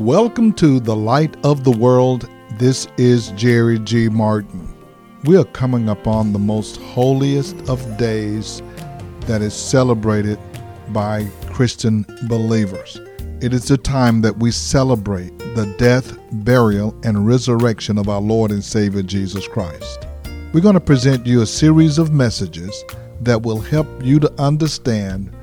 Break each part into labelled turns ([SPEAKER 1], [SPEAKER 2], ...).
[SPEAKER 1] Welcome to the Light of the World. This is Jerry G. Martin. We are coming upon the most holiest of days that is celebrated by Christian believers. It is the time that we celebrate the death, burial, and resurrection of our Lord and Savior Jesus Christ. We're going to present you a series of messages that will help you to understand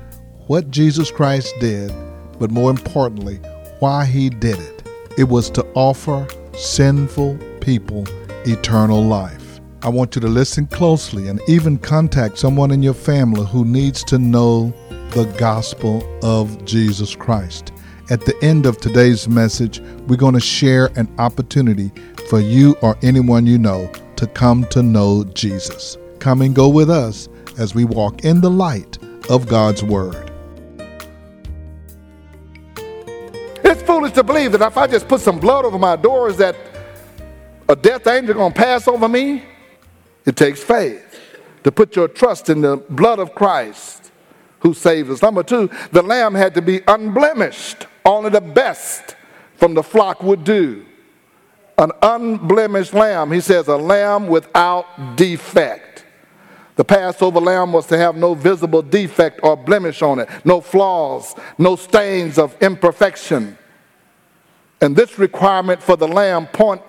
[SPEAKER 1] what Jesus Christ did, but more importantly, why he did it. It was to offer sinful people eternal life. I want you to listen closely and even contact someone in your family who needs to know the gospel of Jesus Christ. At the end of today's message, we're going to share an opportunity for you or anyone you know to come to know Jesus. Come and go with us as we walk in the light of God's Word.
[SPEAKER 2] It's foolish to believe that if I just put some blood over my doors that a death angel going to pass over me. It takes faith to put your trust in the blood of Christ who saves us. Number two, the lamb had to be unblemished. Only the best from the flock would do. An unblemished lamb, he says, a lamb without defect. The Passover lamb was to have no visible defect or blemish on it, no flaws, no stains of imperfection. And this requirement for the lamb point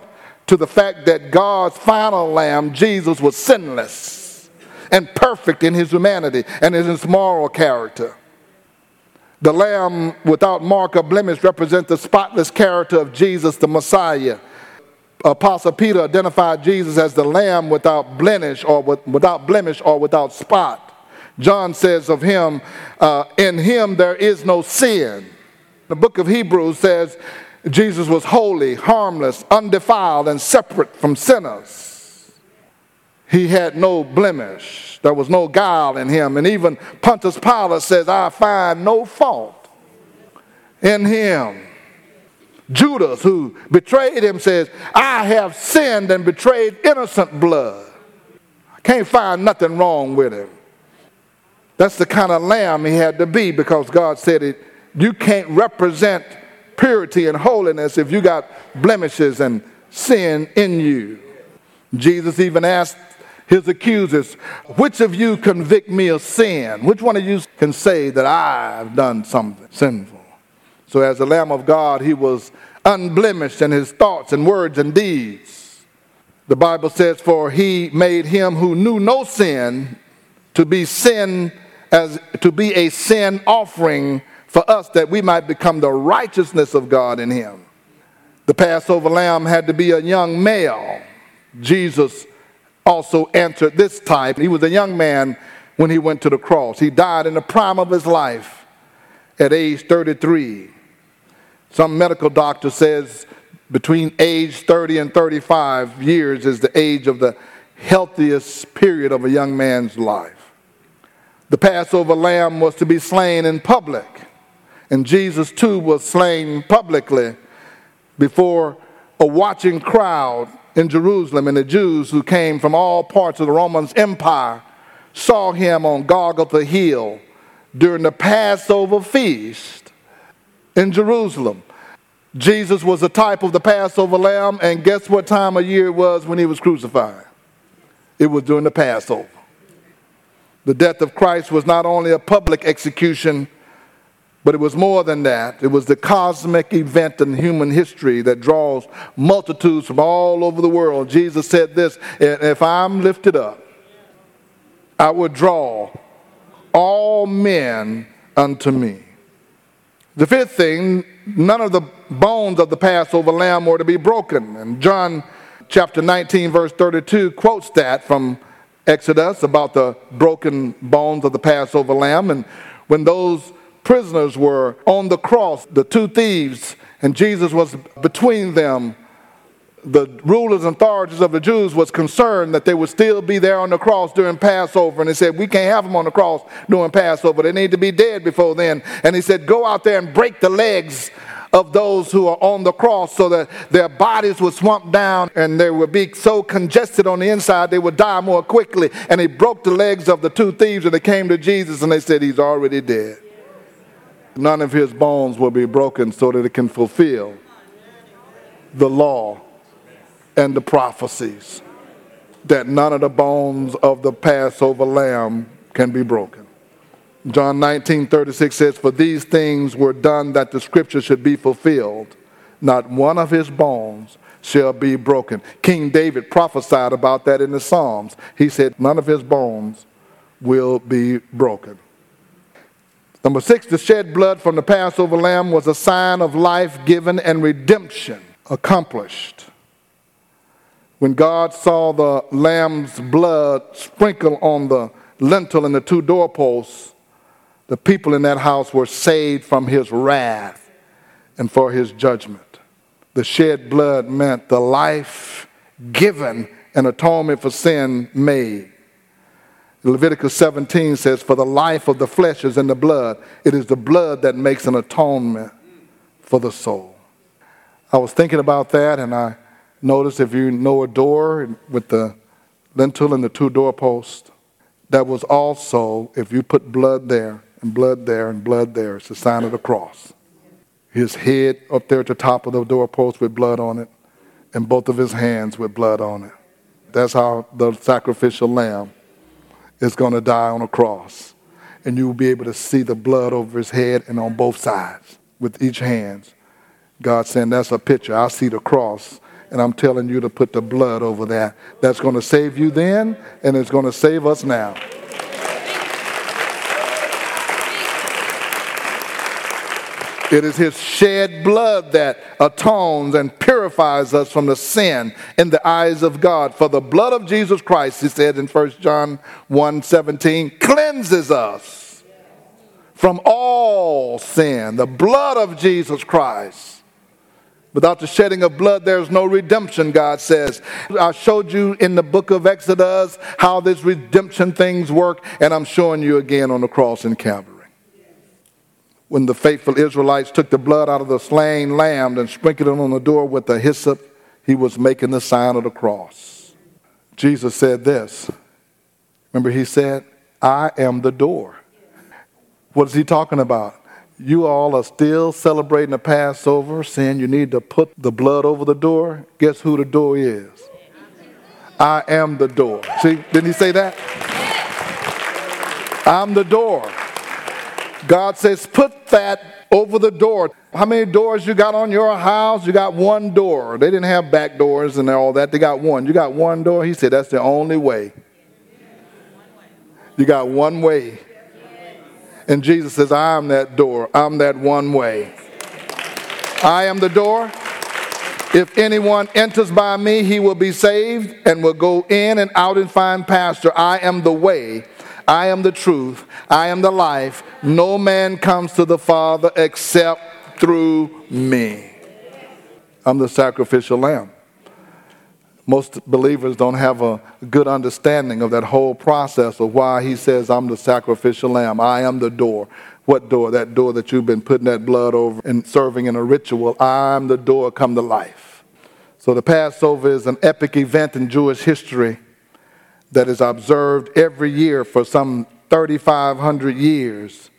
[SPEAKER 2] to the fact that God's final lamb, Jesus, was sinless and perfect in his humanity and in his moral character. The lamb without mark or blemish represents the spotless character of Jesus, the Messiah. Apostle Peter identified Jesus as the lamb without blemish or with, without blemish or without spot. John says of him, uh, in him there is no sin. The book of Hebrews says Jesus was holy, harmless, undefiled, and separate from sinners. He had no blemish. There was no guile in him. And even Pontius Pilate says, I find no fault in him. Judas, who betrayed him, says, I have sinned and betrayed innocent blood. I can't find nothing wrong with him. That's the kind of lamb he had to be because God said it. You can't represent purity and holiness if you got blemishes and sin in you. Jesus even asked his accusers, Which of you convict me of sin? Which one of you can say that I've done something sinful? So, as the Lamb of God, he was unblemished in his thoughts and words and deeds. The Bible says, For he made him who knew no sin to be sin as to be a sin offering for us that we might become the righteousness of God in him. The Passover lamb had to be a young male. Jesus also answered this type. He was a young man when he went to the cross. He died in the prime of his life at age 33. Some medical doctor says between age 30 and 35 years is the age of the healthiest period of a young man's life. The Passover lamb was to be slain in public, and Jesus too was slain publicly before a watching crowd in Jerusalem, and the Jews who came from all parts of the Roman Empire saw him on Golgotha Hill during the Passover feast in Jerusalem. Jesus was a type of the Passover lamb, and guess what time of year it was when he was crucified? It was during the Passover. The death of Christ was not only a public execution, but it was more than that. It was the cosmic event in human history that draws multitudes from all over the world. Jesus said this If I'm lifted up, I will draw all men unto me. The fifth thing, none of the bones of the Passover lamb were to be broken. And John chapter 19, verse 32 quotes that from Exodus about the broken bones of the Passover lamb. And when those prisoners were on the cross, the two thieves, and Jesus was between them, the rulers and authorities of the Jews was concerned that they would still be there on the cross during Passover. And they said, We can't have them on the cross during Passover. They need to be dead before then. And he said, Go out there and break the legs of those who are on the cross so that their bodies would swamp down and they would be so congested on the inside they would die more quickly. And he broke the legs of the two thieves and they came to Jesus and they said, He's already dead. None of his bones will be broken so that it can fulfill the law and the prophecies, that none of the bones of the Passover lamb can be broken. John 19, 36 says, For these things were done that the scripture should be fulfilled. Not one of his bones shall be broken. King David prophesied about that in the Psalms. He said, None of his bones will be broken. Number six, the shed blood from the Passover lamb was a sign of life given and redemption accomplished. When God saw the lamb's blood sprinkle on the lintel and the two doorposts, the people in that house were saved from his wrath and for his judgment. The shed blood meant the life given and atonement for sin made. Leviticus 17 says, For the life of the flesh is in the blood. It is the blood that makes an atonement for the soul. I was thinking about that and I noticed if you know a door with the lintel and the two doorposts, that was also, if you put blood there and blood there and blood there, it's the sign of the cross. His head up there at the top of the doorpost with blood on it, and both of his hands with blood on it. That's how the sacrificial lamb is going to die on a cross. And you will be able to see the blood over his head and on both sides with each hand. God saying, That's a picture. I see the cross, and I'm telling you to put the blood over that. That's going to save you then, and it's going to save us now. It is his shed blood that atones and purifies us from the sin in the eyes of God. For the blood of Jesus Christ, he said in 1 John 1 17, cleanses us from all sin. The blood of Jesus Christ. Without the shedding of blood, there's no redemption, God says. I showed you in the book of Exodus how this redemption things work, and I'm showing you again on the cross in Calvary when the faithful Israelites took the blood out of the slain lamb and sprinkled it on the door with the hyssop, he was making the sign of the cross. Jesus said this. Remember, he said, I am the door. What is he talking about? You all are still celebrating the Passover, saying you need to put the blood over the door. Guess who the door is? I am the door. See, didn't he say that? I'm the door. God says, put that over the door. How many doors you got on your house? You got one door. They didn't have back doors and all that. They got one. You got one door. He said, that's the only way. You got one way. And Jesus says, I am that door. I'm that one way. I am the door. If anyone enters by me, he will be saved and will go in and out and find pasture. I am the way. I am the truth. I am the life. No man comes to the Father except through me. I'm the sacrificial lamb. Most believers don't have a good understanding of that whole process of why he says, I'm the sacrificial lamb. I am the door. What door? That door that you've been putting that blood over and serving in a ritual. I'm the door come to life. So the Passover is an epic event in Jewish history that is observed every year for some 3,500 years.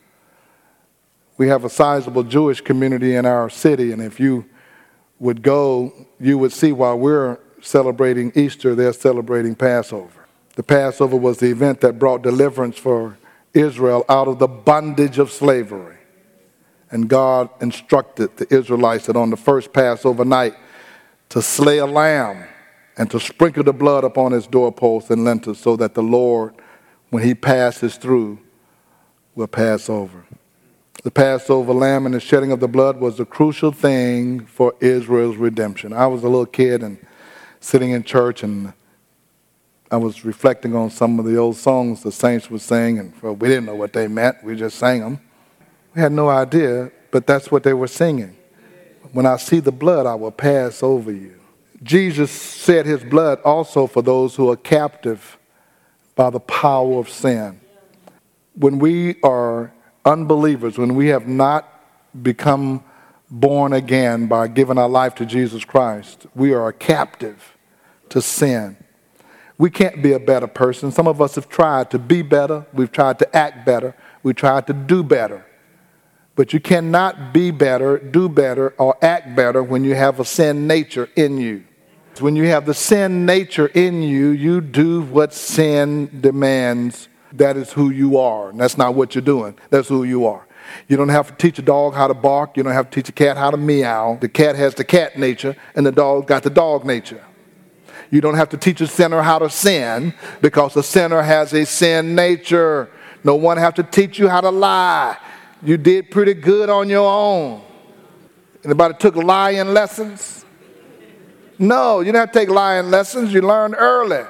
[SPEAKER 2] We have a sizable Jewish community in our city, and if you would go, you would see why we're celebrating Easter, they're celebrating Passover. The Passover was the event that brought deliverance for Israel out of the bondage of slavery. And God instructed the Israelites that on the first Passover night to slay a lamb and to sprinkle the blood upon his doorposts and lintels so that the Lord, when he passes through, will pass over. The Passover lamb and the shedding of the blood was a crucial thing for Israel's redemption. I was a little kid and sitting in church and I was reflecting on some of the old songs the saints would sing, and well, we didn't know what they meant. We just sang them. We had no idea, but that's what they were singing. When I see the blood, I will pass over you. Jesus shed his blood also for those who are captive by the power of sin. When we are unbelievers, when we have not become born again by giving our life to Jesus Christ, we are a captive to sin. We can't be a better person. Some of us have tried to be better, we've tried to act better, we've tried to do better. But you cannot be better, do better, or act better when you have a sin nature in you. When you have the sin nature in you, you do what sin demands. That is who you are. And that's not what you're doing, that's who you are. You don't have to teach a dog how to bark. You don't have to teach a cat how to meow. The cat has the cat nature, and the dog got the dog nature. You don't have to teach a sinner how to sin because a sinner has a sin nature. No one have to teach you how to lie. You did pretty good on your own. Anybody took lying lessons? No, you didn't have to take lying lessons. You learned early.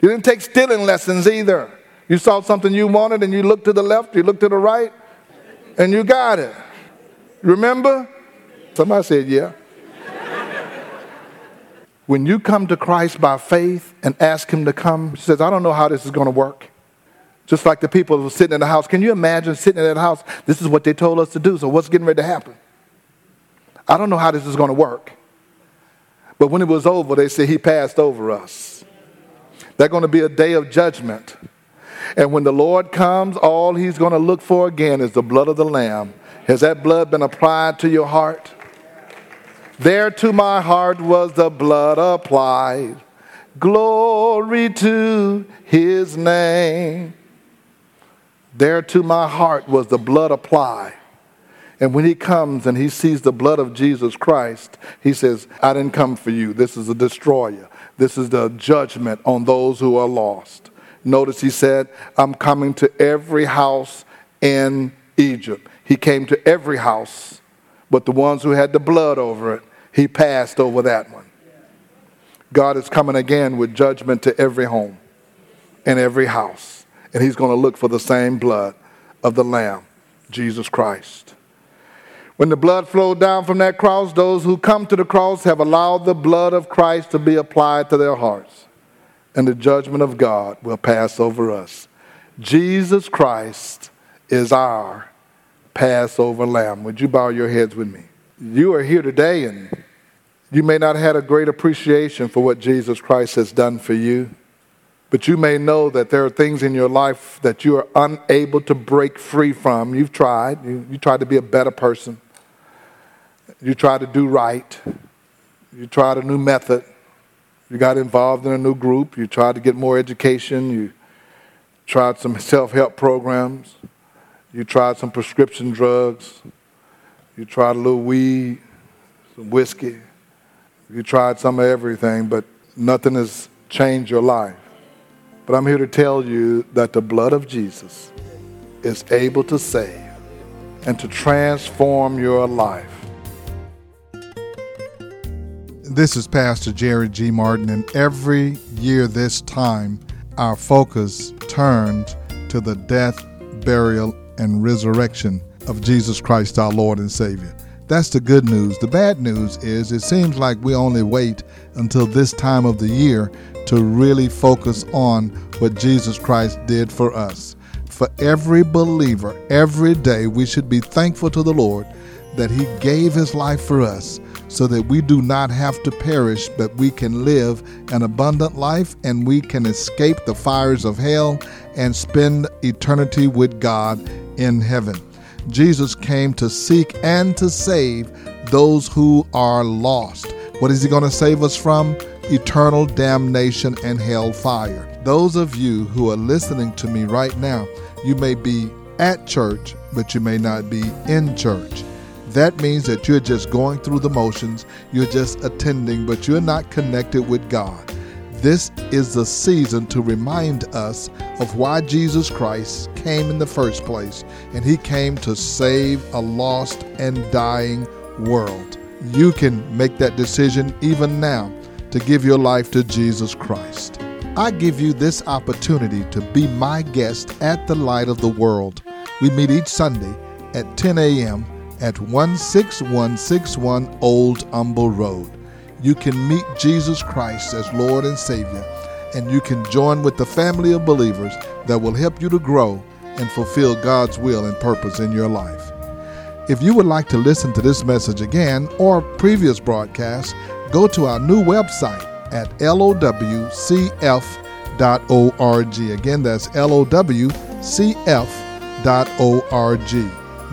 [SPEAKER 2] You didn't take stealing lessons either. You saw something you wanted and you looked to the left, you looked to the right, and you got it. Remember? Somebody said, Yeah. when you come to Christ by faith and ask Him to come, He says, I don't know how this is going to work. Just like the people who were sitting in the house. Can you imagine sitting in that house? This is what they told us to do, so what's getting ready to happen? I don't know how this is going to work. But when it was over, they said, He passed over us. There's going to be a day of judgment. And when the Lord comes, all He's going to look for again is the blood of the Lamb. Has that blood been applied to your heart? There to my heart was the blood applied. Glory to His name. There to my heart was the blood applied. And when he comes and he sees the blood of Jesus Christ, he says, I didn't come for you. This is a destroyer. This is the judgment on those who are lost. Notice he said, I'm coming to every house in Egypt. He came to every house, but the ones who had the blood over it, he passed over that one. God is coming again with judgment to every home and every house. And he's going to look for the same blood of the Lamb, Jesus Christ. When the blood flowed down from that cross, those who come to the cross have allowed the blood of Christ to be applied to their hearts, and the judgment of God will pass over us. Jesus Christ is our Passover lamb. Would you bow your heads with me? You are here today, and you may not have had a great appreciation for what Jesus Christ has done for you. But you may know that there are things in your life that you are unable to break free from. You've tried. You, you tried to be a better person. You tried to do right. You tried a new method. You got involved in a new group. You tried to get more education. You tried some self help programs. You tried some prescription drugs. You tried a little weed, some whiskey. You tried some of everything, but nothing has changed your life. But I'm here to tell you that the blood of Jesus is able to save and to transform your life.
[SPEAKER 1] This is Pastor Jerry G. Martin, and every year this time, our focus turned to the death, burial, and resurrection of Jesus Christ, our Lord and Savior. That's the good news. The bad news is it seems like we only wait until this time of the year to really focus on what Jesus Christ did for us. For every believer, every day, we should be thankful to the Lord that He gave His life for us so that we do not have to perish, but we can live an abundant life and we can escape the fires of hell and spend eternity with God in heaven. Jesus came to seek and to save those who are lost. What is He going to save us from? Eternal damnation and hell fire. Those of you who are listening to me right now, you may be at church, but you may not be in church. That means that you're just going through the motions, you're just attending, but you're not connected with God. This is the season to remind us of why Jesus Christ came in the first place, and He came to save a lost and dying world. You can make that decision even now to give your life to Jesus Christ. I give you this opportunity to be my guest at the Light of the World. We meet each Sunday at 10 a.m at 16161 Old Humble Road. You can meet Jesus Christ as Lord and Savior, and you can join with the family of believers that will help you to grow and fulfill God's will and purpose in your life. If you would like to listen to this message again or previous broadcasts, go to our new website at lowcf.org. Again, that's lowcf.org.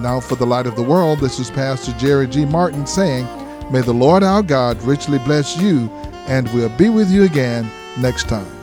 [SPEAKER 1] Now, for the light of the world, this is Pastor Jerry G. Martin saying, May the Lord our God richly bless you, and we'll be with you again next time.